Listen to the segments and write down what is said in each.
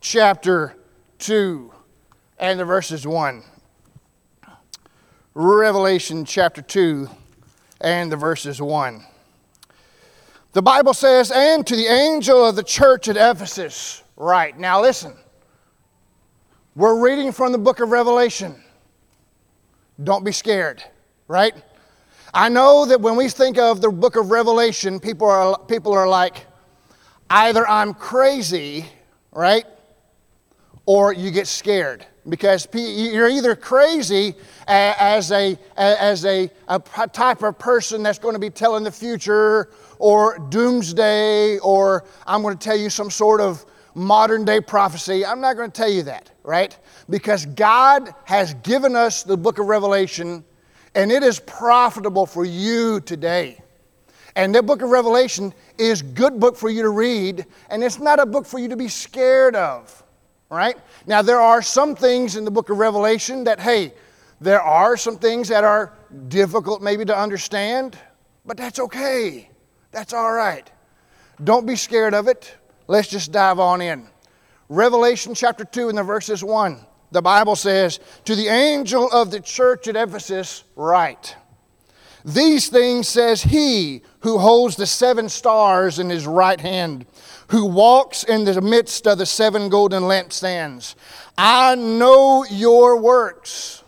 chapter 2 and the verses 1. Revelation chapter 2 and the verses 1. The Bible says, And to the angel of the church at Ephesus, right. Now listen, we're reading from the book of Revelation. Don't be scared, right? I know that when we think of the book of Revelation, people are, people are like, either I'm crazy, right? Or you get scared because you're either crazy as a, as a, a type of person that's going to be telling the future or doomsday or I'm going to tell you some sort of modern day prophecy. I'm not going to tell you that, right? Because God has given us the book of Revelation and it is profitable for you today. And the book of Revelation is good book for you to read and it's not a book for you to be scared of right? Now, there are some things in the book of Revelation that, hey, there are some things that are difficult maybe to understand, but that's okay. That's all right. Don't be scared of it. Let's just dive on in. Revelation chapter 2 and the verses 1. The Bible says, To the angel of the church at Ephesus, write. These things says he who holds the seven stars in his right hand who walks in the midst of the seven golden lampstands. I know your works,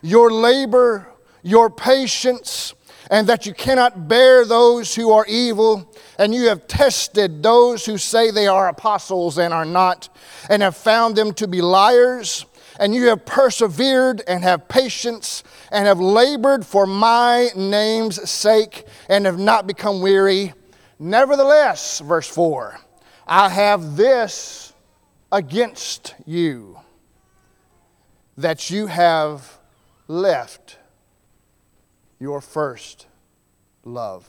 your labor, your patience, and that you cannot bear those who are evil, and you have tested those who say they are apostles and are not, and have found them to be liars. And you have persevered and have patience and have labored for my name's sake and have not become weary. Nevertheless, verse 4 I have this against you that you have left your first love.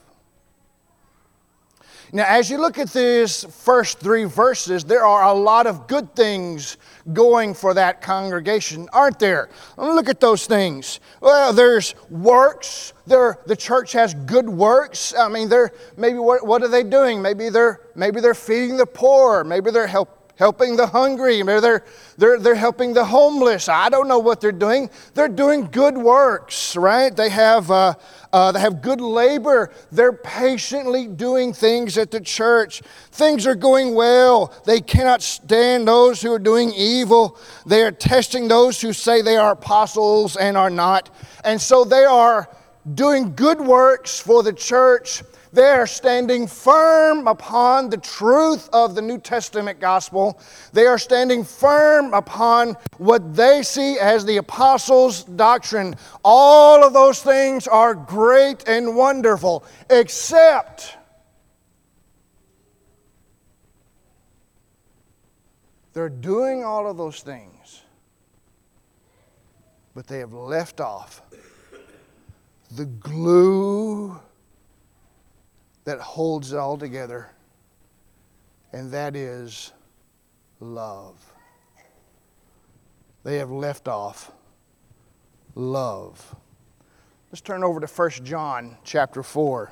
Now, as you look at these first three verses, there are a lot of good things going for that congregation, aren't there? Look at those things. Well, there's works. There, the church has good works. I mean, they're maybe what, what are they doing? Maybe they're maybe they're feeding the poor. Maybe they're help, helping the hungry. Maybe they're, they're, they're helping the homeless. I don't know what they're doing. They're doing good works, right? They have, uh, uh, they have good labor. They're patiently doing things at the church. Things are going well. They cannot stand those who are doing evil. They are testing those who say they are apostles and are not. And so they are doing good works for the church they're standing firm upon the truth of the New Testament gospel. They are standing firm upon what they see as the apostles' doctrine. All of those things are great and wonderful, except they're doing all of those things, but they have left off the glue that holds it all together, and that is love. They have left off love. Let's turn over to 1 John chapter 4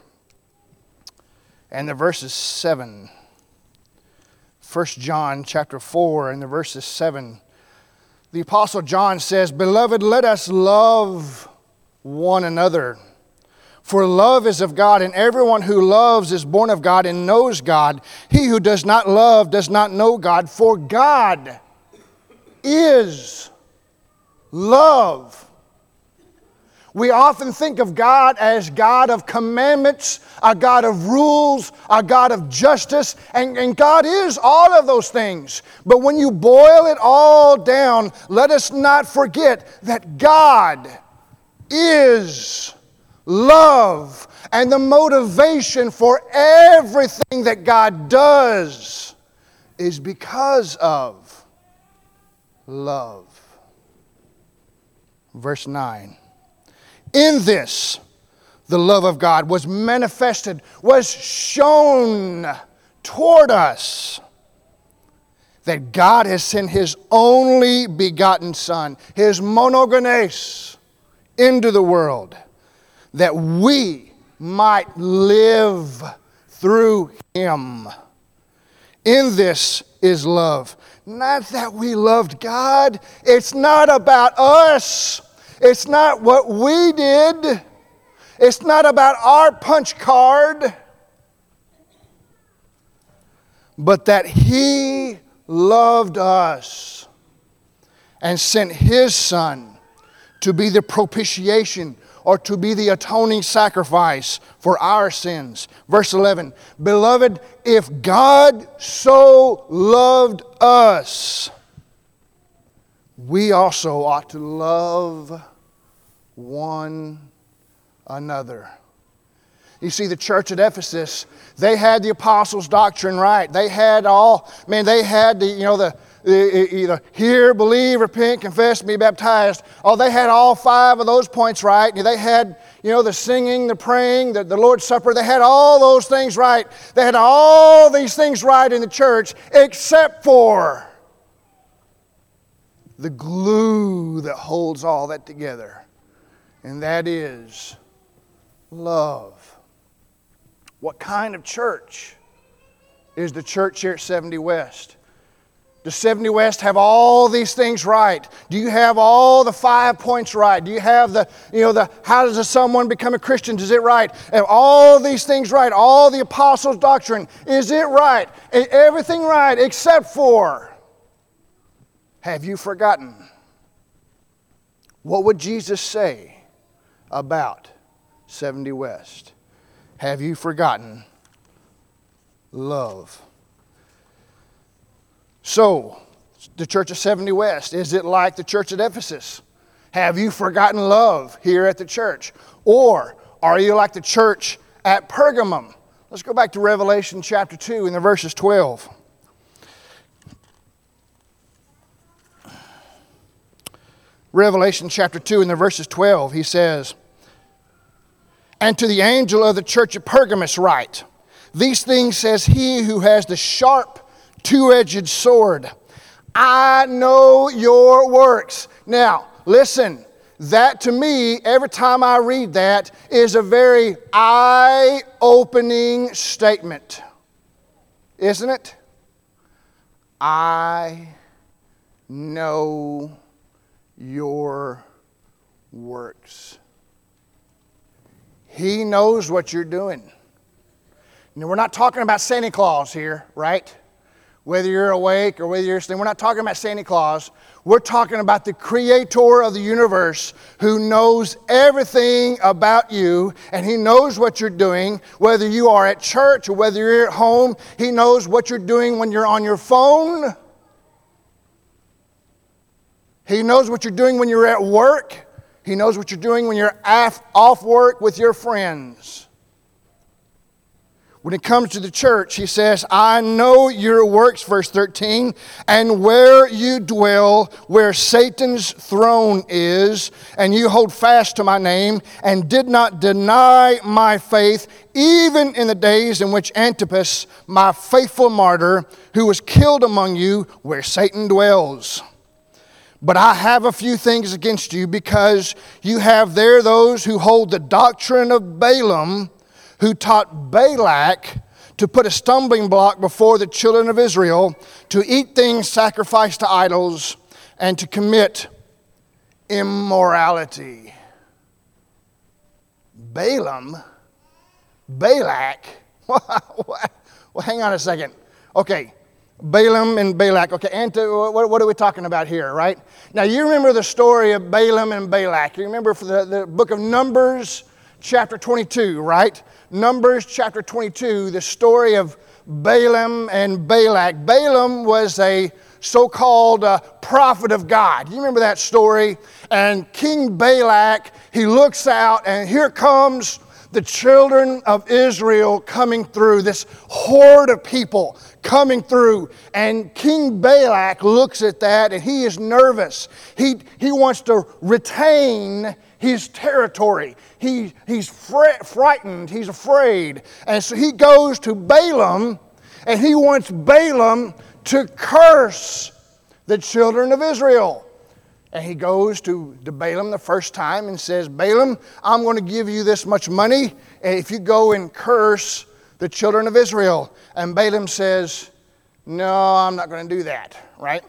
and the verses 7. 1 John chapter 4 and the verses 7. The apostle John says, "Beloved, let us love one another." For love is of God, and everyone who loves is born of God and knows God. He who does not love does not know God, for God is love. We often think of God as God of commandments, a God of rules, a God of justice, and, and God is all of those things. But when you boil it all down, let us not forget that God is love and the motivation for everything that God does is because of love. Verse 9. In this, the love of God was manifested, was shown toward us that God has sent His only begotten Son, His monogenes, into the world that we might live through him. In this is love. Not that we loved God, it's not about us, it's not what we did, it's not about our punch card, but that He loved us and sent His Son to be the propitiation or to be the atoning sacrifice for our sins. Verse 11 Beloved, if God so loved us, we also ought to love one another. You see, the church at Ephesus, they had the apostles' doctrine right. They had all, man, they had the, you know, the, either hear, believe, repent, confess, be baptized. Oh, they had all five of those points right. They had, you know, the singing, the praying, the, the Lord's Supper. They had all those things right. They had all these things right in the church, except for the glue that holds all that together, and that is love. What kind of church is the church here at 70 West? Does 70 West have all these things right? Do you have all the five points right? Do you have the, you know, the how does someone become a Christian? Is it right? Have all these things right? All the apostles' doctrine, is it right? Everything right except for have you forgotten? What would Jesus say about 70 West? Have you forgotten love? So, the church of 70 West, is it like the church at Ephesus? Have you forgotten love here at the church? Or are you like the church at Pergamum? Let's go back to Revelation chapter 2 in the verses 12. Revelation chapter 2 in the verses 12, he says, And to the angel of the church of Pergamos write, These things says he who has the sharp two edged sword. I know your works. Now, listen, that to me, every time I read that, is a very eye opening statement. Isn't it? I know your works. He knows what you're doing. Now, we're not talking about Santa Claus here, right? Whether you're awake or whether you're asleep. We're not talking about Santa Claus. We're talking about the creator of the universe who knows everything about you and he knows what you're doing, whether you are at church or whether you're at home. He knows what you're doing when you're on your phone. He knows what you're doing when you're at work. He knows what you're doing when you're off work with your friends. When it comes to the church, he says, I know your works, verse 13, and where you dwell, where Satan's throne is, and you hold fast to my name, and did not deny my faith, even in the days in which Antipas, my faithful martyr, who was killed among you, where Satan dwells. But I have a few things against you, because you have there those who hold the doctrine of Balaam who taught Balak to put a stumbling block before the children of Israel to eat things sacrificed to idols and to commit immorality. Balaam, Balak, well, hang on a second. Okay, Balaam and Balak. Okay, and what, are we talking about here, right? Now, you remember the story of Balaam and Balak. You remember the, the book of Numbers, chapter 22, right? Numbers chapter 22, the story of Balaam and Balak. Balaam was a so called uh, prophet of God. You remember that story? And King Balak, he looks out, and here comes the children of Israel coming through, this horde of people coming through. And King Balak looks at that and he is nervous. He, he wants to retain his territory. He, he's fr- frightened, he's afraid. And so he goes to Balaam and he wants Balaam to curse the children of Israel. And he goes to, to Balaam the first time and says, Balaam, I'm going to give you this much money if you go and curse the children of Israel. And Balaam says, No, I'm not going to do that, right?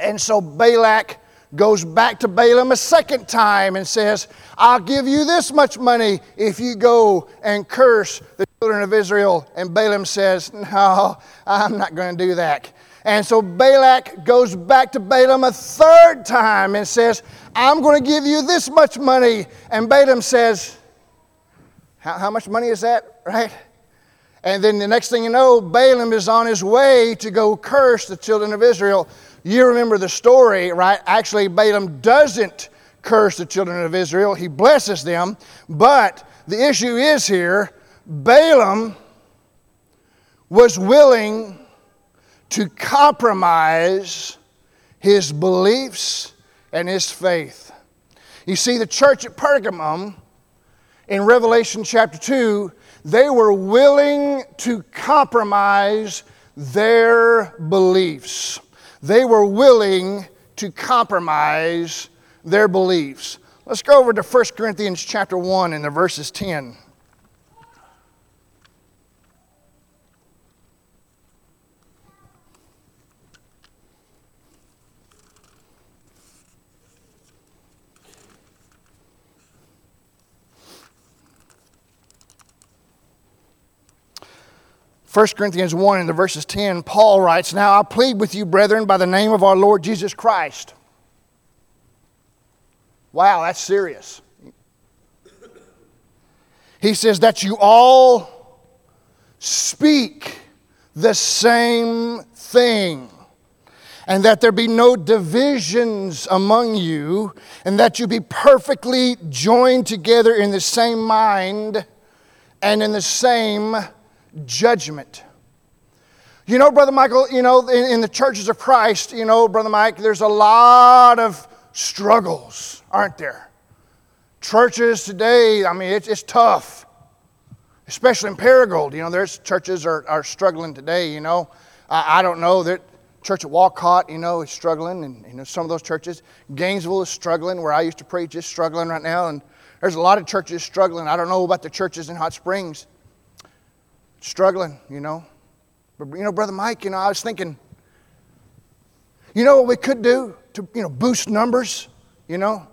And so Balak goes back to Balaam a second time and says, I'll give you this much money if you go and curse the children of Israel. And Balaam says, No, I'm not going to do that. And so Balak goes back to Balaam a third time and says, I'm going to give you this much money. And Balaam says, How, how much money is that? Right? And then the next thing you know, Balaam is on his way to go curse the children of Israel. You remember the story, right? Actually, Balaam doesn't curse the children of Israel, he blesses them. But the issue is here Balaam was willing to compromise his beliefs and his faith. You see, the church at Pergamum in Revelation chapter 2, they were willing to compromise their beliefs they were willing to compromise their beliefs. Let's go over to 1 Corinthians chapter 1 and the verses 10. 1 Corinthians 1 in the verses 10, Paul writes, Now I plead with you, brethren, by the name of our Lord Jesus Christ. Wow, that's serious. He says that you all speak the same thing, and that there be no divisions among you, and that you be perfectly joined together in the same mind and in the same judgment. You know, Brother Michael, you know, in, in, the churches of Christ, you know, Brother Mike, there's a lot of struggles, aren't there? Churches today, I mean, it's, it's tough, especially in Paragould. You know, there's churches are, are struggling today, you know. I, I don't know that church at Walcott, you know, is struggling, and you know, some of those churches. Gainesville is struggling, where I used to preach, is struggling right now, and there's a lot of churches struggling. I don't know about the churches in Hot Springs struggling, you know. But, you know, Brother Mike, you know, I was thinking, you know what we could do to, you know, boost numbers, you know?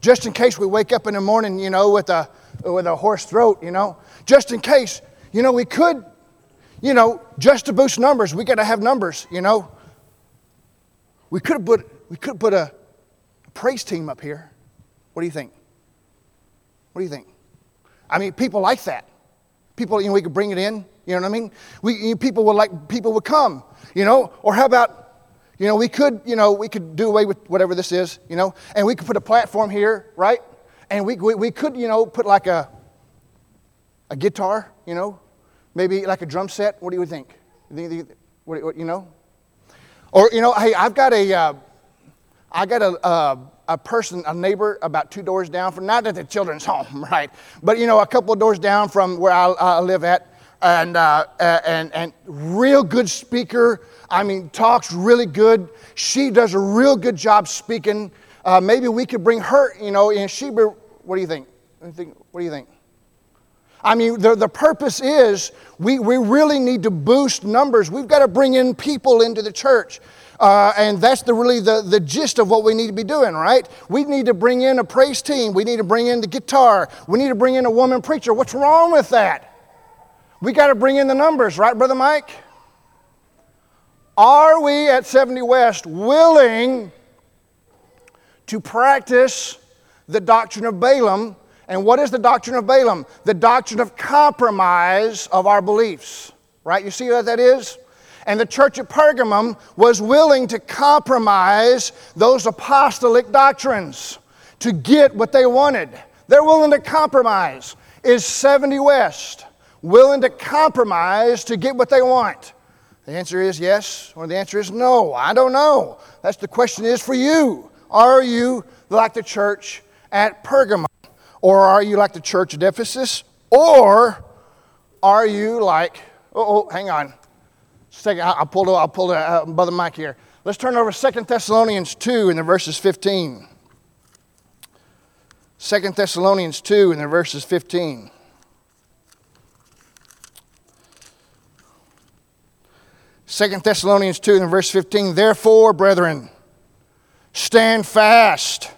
Just in case we wake up in the morning, you know, with a, with a hoarse throat, you know? Just in case, you know, we could, you know, just to boost numbers, we got to have numbers, you know? We could have put, we could put a praise team up here. What do you think? What do you think? I mean, people like that. People, you know, we could bring it in. You know what I mean? We, you, people would like, people would come, you know? Or how about, you know, we could, you know, we could do away with whatever this is, you know? And we could put a platform here, right? And we, we, we could, you know, put like a, a guitar, you know? Maybe like a drum set. What do you think? What, what, you know? Or, you know, hey, I've got a, uh, I got a, uh, a person, a neighbor about two doors down from, not at the children's home, right? But, you know, a couple of doors down from where I, I live at and, uh, and, and real good speaker. I mean, talks really good. She does a real good job speaking. Uh, maybe we could bring her, you know, and she, what do you think? What do you think? I mean, the, the purpose is we, we really need to boost numbers. We've got to bring in people into the church. Uh, and that's the, really the, the gist of what we need to be doing, right? We need to bring in a praise team. We need to bring in the guitar. We need to bring in a woman preacher. What's wrong with that? We got to bring in the numbers, right, Brother Mike? Are we at 70 West willing to practice the doctrine of Balaam? And what is the doctrine of Balaam? The doctrine of compromise of our beliefs, right? You see what that is? And the church at Pergamum was willing to compromise those apostolic doctrines to get what they wanted. They're willing to compromise. Is 70 West willing to compromise to get what they want? The answer is yes, or the answer is no. I don't know. That's the question is for you. Are you like the church at Pergamum? Or are you like the church at Ephesus? Or are you like, oh, hang on. Second, I'll pull, I'll pull uh, Brother Mike here. Let's turn over Second Thessalonians 2 in the verses 15. Second Thessalonians 2 in the verses 15. 2 Thessalonians 2 and verse 15, therefore, brethren, stand fast,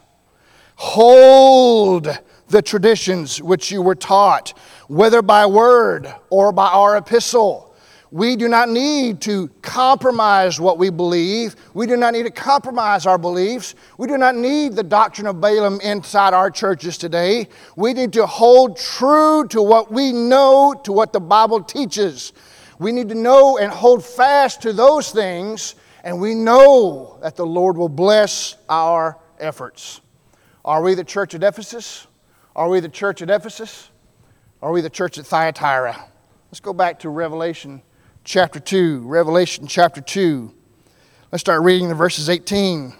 hold the traditions which you were taught, whether by word or by our epistle. We do not need to compromise what we believe. We do not need to compromise our beliefs. We do not need the doctrine of Balaam inside our churches today. We need to hold true to what we know, to what the Bible teaches. We need to know and hold fast to those things, and we know that the Lord will bless our efforts. Are we the church at Ephesus? Are we the church at Ephesus? Are we the church at Thyatira? Let's go back to Revelation chapter 2. Revelation chapter 2. Let's start reading the verses 18.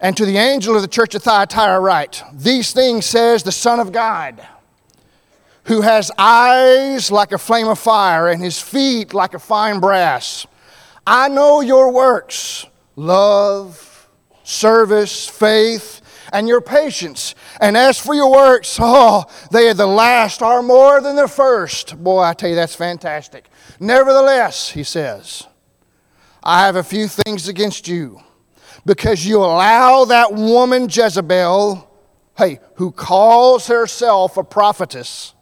And to the angel of the church of Thyatira write, These things says the Son of God, who has eyes like a flame of fire and his feet like a fine brass. I know your works, love, service, faith, and your patience. And as for your works, oh, they are the last are more than the first. Boy, I tell you, that's fantastic. Nevertheless, he says, I have a few things against you because you allow that woman Jezebel, hey, who calls herself a prophetess,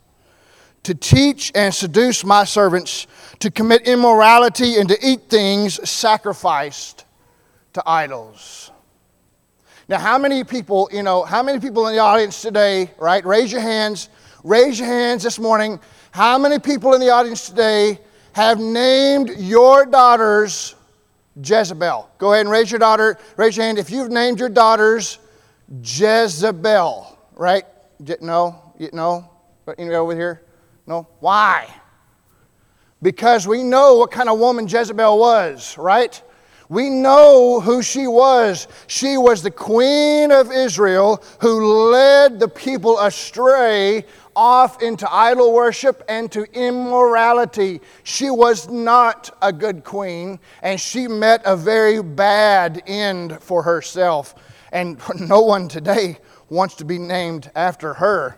to teach and seduce my servants to commit immorality and to eat things sacrificed to idols. Now, how many people, you know, how many people in the audience today, right? Raise your hands. Raise your hands this morning. How many people in the audience today have named your daughters Jezebel? Go ahead and raise your daughter. Raise your hand if you've named your daughters Jezebel, right? No, no, anybody over here? No. Why? Because we know what kind of woman Jezebel was, right? We know who she was. She was the queen of Israel who led the people astray off into idol worship and to immorality. She was not a good queen, and she met a very bad end for herself. And no one today wants to be named after her.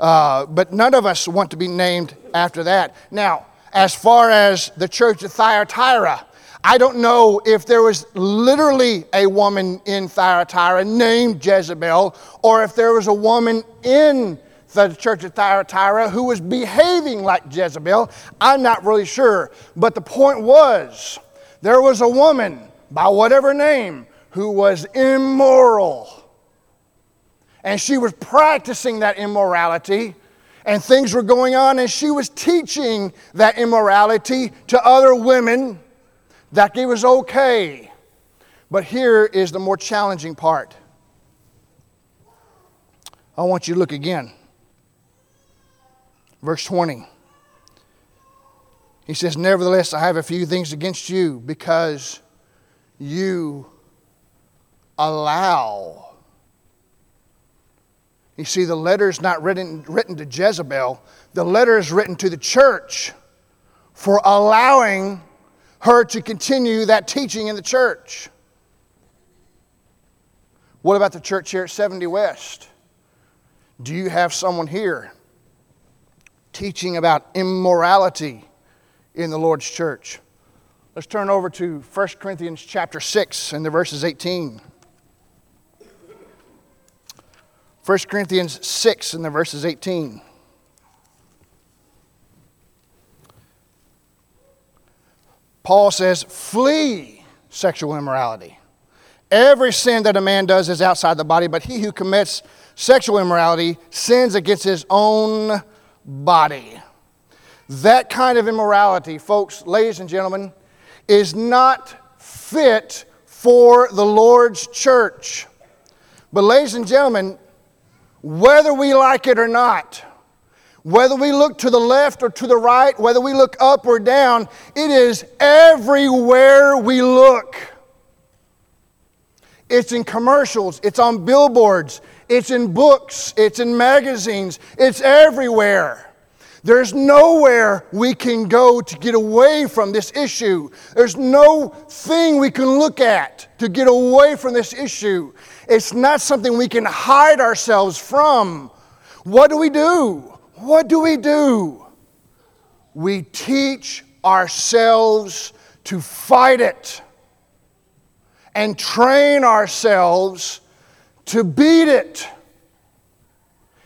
Uh, but none of us want to be named after that. Now, as far as the church of Thyatira, I don't know if there was literally a woman in Thyatira named Jezebel, or if there was a woman in the church of Thyatira who was behaving like Jezebel. I'm not really sure. But the point was, there was a woman, by whatever name, who was immoral. And she was practicing that immorality, and things were going on, and she was teaching that immorality to other women that it was okay. But here is the more challenging part. I want you to look again. Verse 20. He says, Nevertheless, I have a few things against you because you allow. You see, the letter is not written, written to Jezebel, the letter is written to the church for allowing her to continue that teaching in the church. What about the church here at 70 West? Do you have someone here teaching about immorality in the Lord's church? Let's turn over to 1 Corinthians chapter 6 and the verses 18. 1 Corinthians 6 and the verses 18. Paul says, flee sexual immorality. Every sin that a man does is outside the body, but he who commits sexual immorality sins against his own body. That kind of immorality, folks, ladies and gentlemen, is not fit for the Lord's church. But, ladies and gentlemen, whether we like it or not, whether we look to the left or to the right, whether we look up or down, it is everywhere we look. It's in commercials, it's on billboards, it's in books, it's in magazines, it's everywhere. There's nowhere we can go to get away from this issue. There's no thing we can look at to get away from this issue. It's not something we can hide ourselves from. What do we do? What do we do? We teach ourselves to fight it and train ourselves to beat it.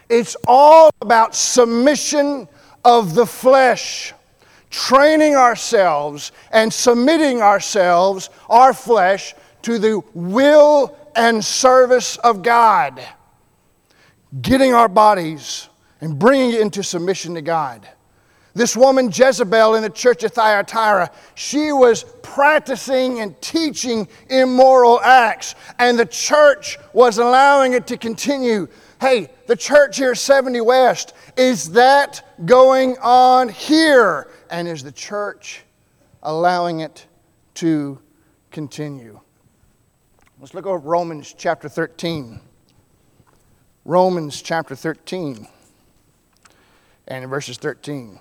It's all about submission of the flesh, training ourselves and submitting ourselves, our flesh, to the will and service of God. Getting our bodies and bringing it into submission to God. This woman, Jezebel, in the church of Thyatira, she was practicing and teaching immoral acts, and the church was allowing it to continue. Hey, the church here, 70 West, is that going on here? And is the church allowing it to continue? Let's look over Romans chapter 13. Romans chapter 13 and in verses 13.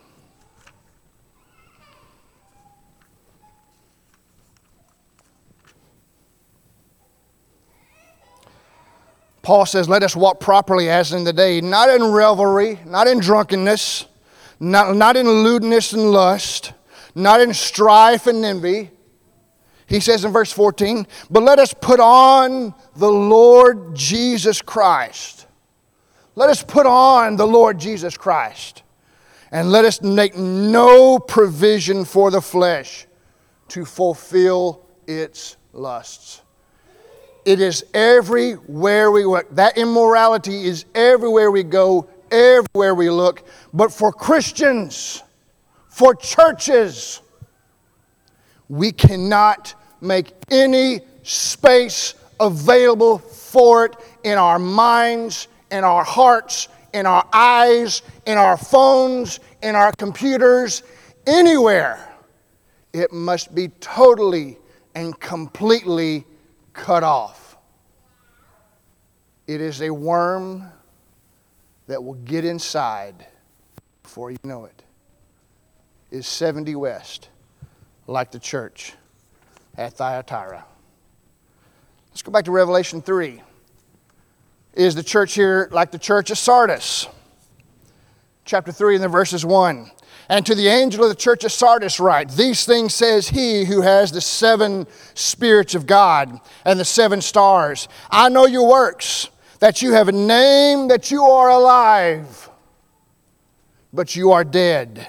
Paul says, Let us walk properly as in the day, not in revelry, not in drunkenness, not, not in lewdness and lust, not in strife and envy. He says in verse 14, But let us put on the Lord Jesus Christ. Let us put on the Lord Jesus Christ. And let us make no provision for the flesh to fulfill its lusts. It is everywhere we look. That immorality is everywhere we go, everywhere we look. But for Christians, for churches, we cannot make any space available for it in our minds, in our hearts, in our eyes, in our phones, in our computers, anywhere. It must be totally and completely cut off. It is a worm that will get inside before you know it. Is 70 West like the church at Thyatira? Let's go back to Revelation 3. Is the church here like the church of Sardis? Chapter 3 and the verses 1. And to the angel of the church of Sardis, write These things says he who has the seven spirits of God and the seven stars. I know your works, that you have a name, that you are alive, but you are dead.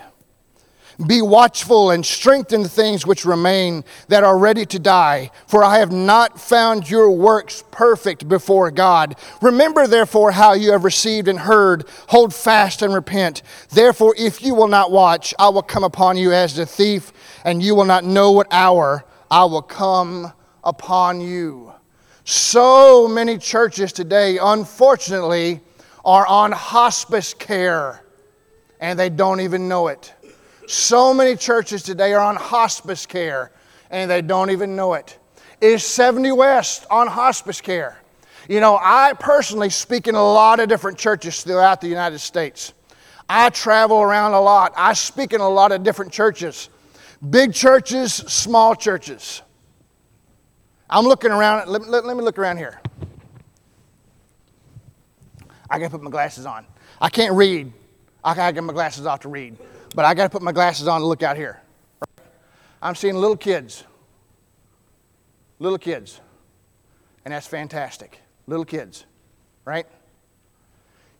Be watchful and strengthen the things which remain that are ready to die, for I have not found your works perfect before God. Remember, therefore, how you have received and heard. Hold fast and repent. Therefore, if you will not watch, I will come upon you as a thief, and you will not know what hour I will come upon you. So many churches today, unfortunately, are on hospice care, and they don't even know it. So many churches today are on hospice care and they don't even know it. Is 70 West on hospice care? You know, I personally speak in a lot of different churches throughout the United States. I travel around a lot. I speak in a lot of different churches big churches, small churches. I'm looking around, let, let, let me look around here. I gotta put my glasses on. I can't read. I gotta get my glasses off to read but I got to put my glasses on to look out here. I'm seeing little kids. Little kids. And that's fantastic. Little kids, right?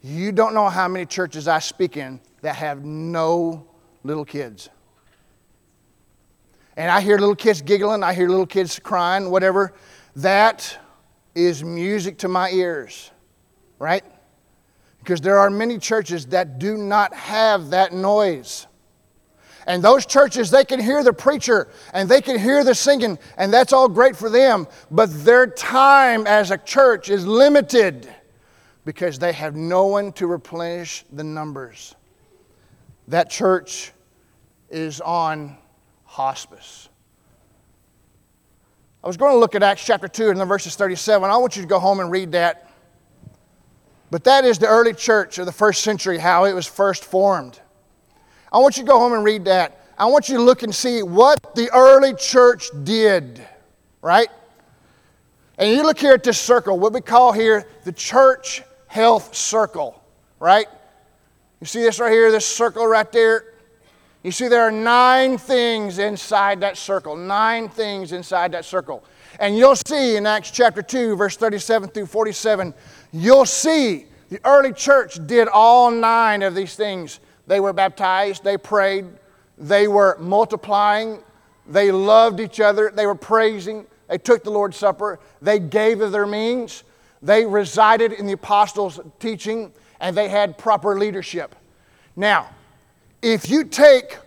You don't know how many churches I speak in that have no little kids. And I hear little kids giggling, I hear little kids crying, whatever. That is music to my ears, right? Because there are many churches that do not have that noise. And those churches, they can hear the preacher and they can hear the singing, and that's all great for them. But their time as a church is limited because they have no one to replenish the numbers. That church is on hospice. I was going to look at Acts chapter 2 and the verses 37. I want you to go home and read that but that is the early church of the first century, how it was first formed. I want you to go home and read that. I want you to look and see what the early church did, right? And you look here at this circle, what we call here the church health circle, right? You see this right here, this circle right there? You see, there are nine things inside that circle, nine things inside that circle. And you'll see in Acts chapter 2, verse 37 through 47, you'll see the early church did all nine of these things. They were baptized, they prayed, they were multiplying, they loved each other, they were praising, they took the Lord's Supper, they gave of their means, they resided in the apostles' teaching, and they had proper leadership. Now, if you take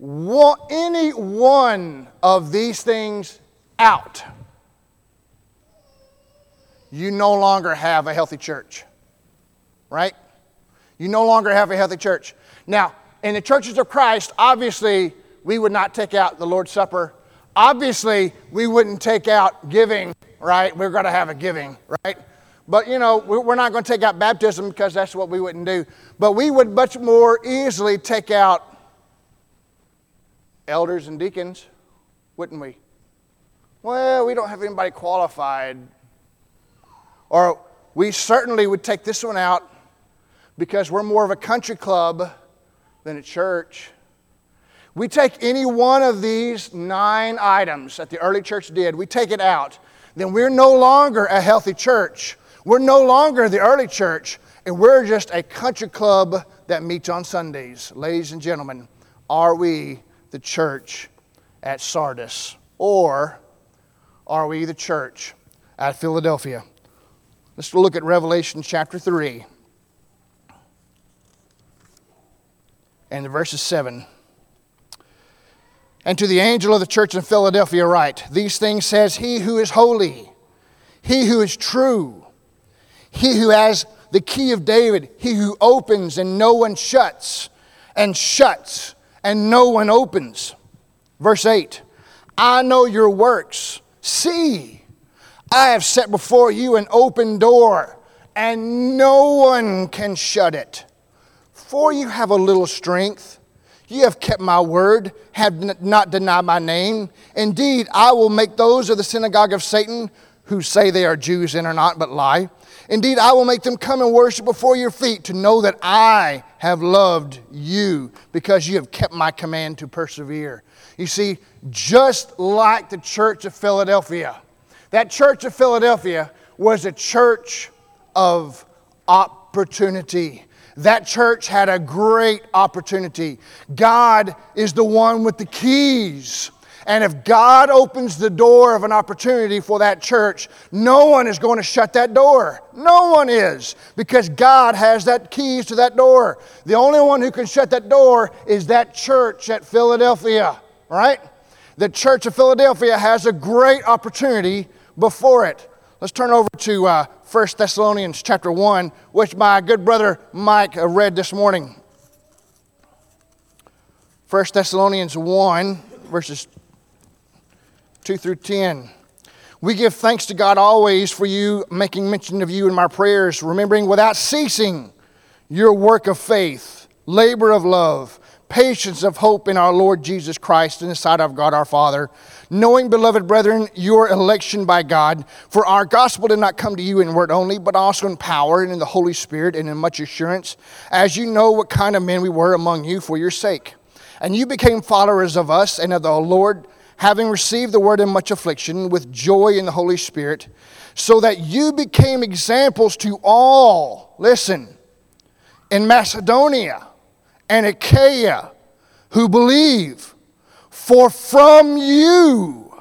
any one of these things out, you no longer have a healthy church, right? You no longer have a healthy church. Now, in the churches of Christ, obviously, we would not take out the Lord's Supper. Obviously, we wouldn't take out giving, right? We're going to have a giving, right? But, you know, we're not going to take out baptism because that's what we wouldn't do. But we would much more easily take out elders and deacons, wouldn't we? Well, we don't have anybody qualified. Or we certainly would take this one out because we're more of a country club than a church. We take any one of these nine items that the early church did, we take it out, then we're no longer a healthy church. We're no longer the early church, and we're just a country club that meets on Sundays. Ladies and gentlemen, are we the church at Sardis? Or are we the church at Philadelphia? Let's look at Revelation chapter 3 and verses 7. And to the angel of the church in Philadelphia, write These things says he who is holy, he who is true, he who has the key of David, he who opens and no one shuts, and shuts and no one opens. Verse 8 I know your works. See, I have set before you an open door, and no one can shut it. For you have a little strength. You have kept my word, have not denied my name. Indeed, I will make those of the synagogue of Satan who say they are Jews and are not, but lie. Indeed, I will make them come and worship before your feet to know that I have loved you because you have kept my command to persevere. You see, just like the church of Philadelphia, that church of Philadelphia was a church of opportunity. That church had a great opportunity. God is the one with the keys. And if God opens the door of an opportunity for that church, no one is going to shut that door. No one is, because God has that keys to that door. The only one who can shut that door is that church at Philadelphia, right? The church of Philadelphia has a great opportunity before it. Let's turn over to uh, 1 Thessalonians chapter 1, which my good brother Mike read this morning. 1 Thessalonians 1, verses 2 through 10. We give thanks to God always for you, making mention of you in my prayers, remembering without ceasing your work of faith, labor of love, patience of hope in our Lord Jesus Christ in the sight of God our Father knowing, beloved brethren, your election by God. For our gospel did not come to you in word only, but also in power and in the Holy Spirit and in much assurance, as you know what kind of men we were among you for your sake. And you became followers of us and of the Lord, having received the word in much affliction with joy in the Holy Spirit, so that you became examples to all, listen, in Macedonia and Achaia who believe. For from you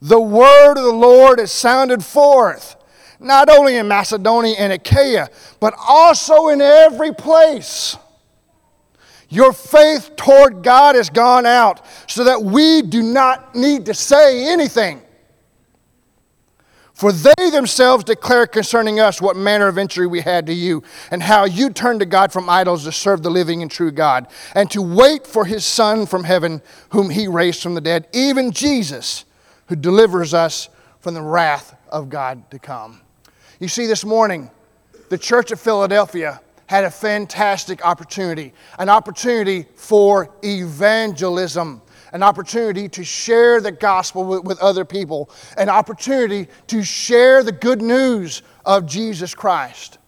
the word of the Lord is sounded forth, not only in Macedonia and Achaia, but also in every place. Your faith toward God has gone out so that we do not need to say anything. For they themselves declare concerning us what manner of entry we had to you, and how you turned to God from idols to serve the living and true God, and to wait for his Son from heaven, whom he raised from the dead, even Jesus, who delivers us from the wrath of God to come. You see, this morning, the church of Philadelphia had a fantastic opportunity, an opportunity for evangelism an opportunity to share the gospel with, with other people, an opportunity to share the good news of Jesus Christ.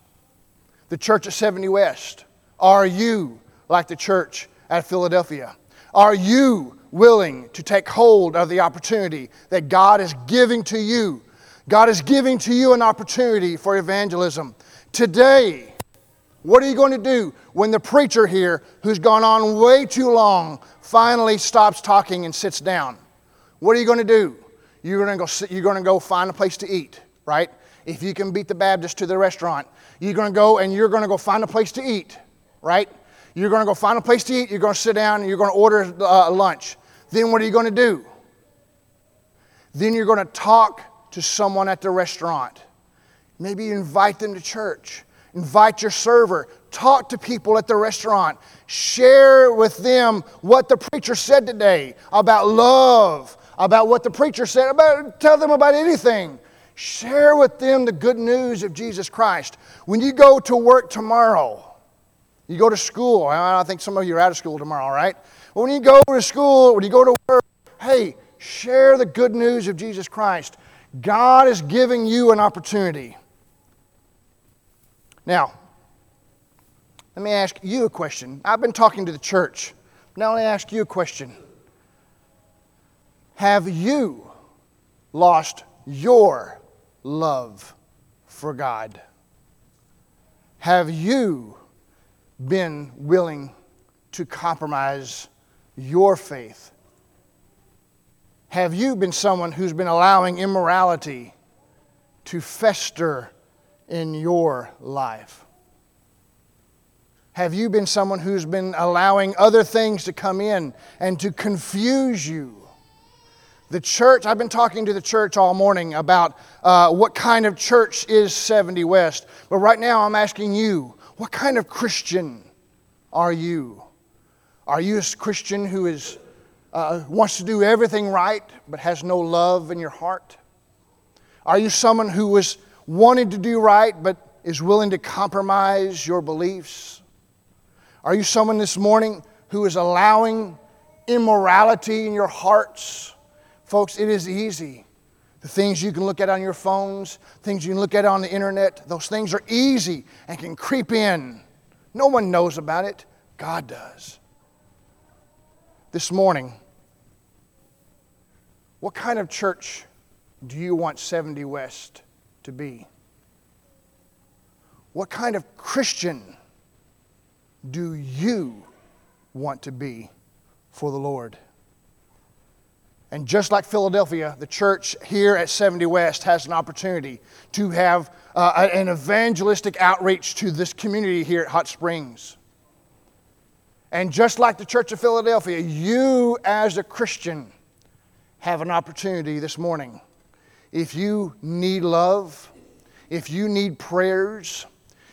The church at 70 West, are you like the church at Philadelphia? Are you willing to take hold of the opportunity that God is giving to you? God is giving to you an opportunity for evangelism. Today, what are you going to do when the preacher here, who's gone on way too long, finally stops talking and sits down? What are you going to do? You're going to go, sit, you're going to go find a place to eat, right? If you can beat the Baptist to the restaurant, you're going to go and you're going to go find a place to eat, right? You're going to go find a place to eat, you're going to sit down and you're going to order uh, lunch. Then what are you going to do? Then you're going to talk to someone at the restaurant. Maybe invite them to church. Invite your server. Talk to people at the restaurant. Share with them what the preacher said today about love, about what the preacher said about tell them about anything. Share with them the good news of Jesus Christ. When you go to work tomorrow, you go to school. I think some of you are out of school tomorrow, right? When you go to school, when you go to work, hey, share the good news of Jesus Christ. God is giving you an opportunity. Now, let me ask you a question. I've been talking to the church. Now, let me ask you a question. Have you lost your love for God? Have you been willing to compromise your faith? Have you been someone who's been allowing immorality to fester in your life? Have you been someone who's been allowing other things to come in and to confuse you? The church, I've been talking to the church all morning about uh, what kind of church is 70 West. But right now I'm asking you, what kind of Christian are you? Are you a Christian who is, uh, wants to do everything right but has no love in your heart? Are you someone who is wanting to do right but is willing to compromise your beliefs? Are you someone this morning who is allowing immorality in your hearts? Folks, it is easy. The things you can look at on your phones, things you can look at on the internet, those things are easy and can creep in. No one knows about it, God does. This morning, what kind of church do you want 70 West to be? What kind of Christian do you want to be for the Lord? And just like Philadelphia, the church here at 70 West has an opportunity to have uh, an evangelistic outreach to this community here at Hot Springs. And just like the Church of Philadelphia, you as a Christian have an opportunity this morning. If you need love, if you need prayers,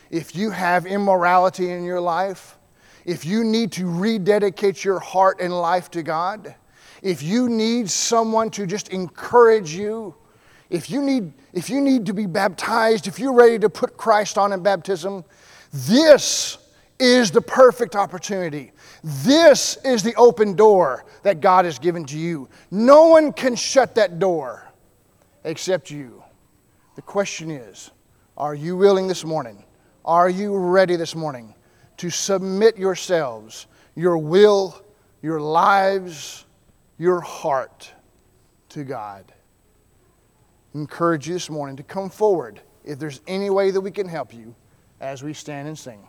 if you have immorality in your life, if you need to rededicate your heart and life to God, if you need someone to just encourage you, if you need, if you need to be baptized, if you're ready to put Christ on in baptism, this is the perfect opportunity. This is the open door that God has given to you. No one can shut that door except you. The question is are you willing this morning? Are you ready this morning to submit yourselves, your will, your lives, your heart to God? I encourage you this morning to come forward if there's any way that we can help you as we stand and sing.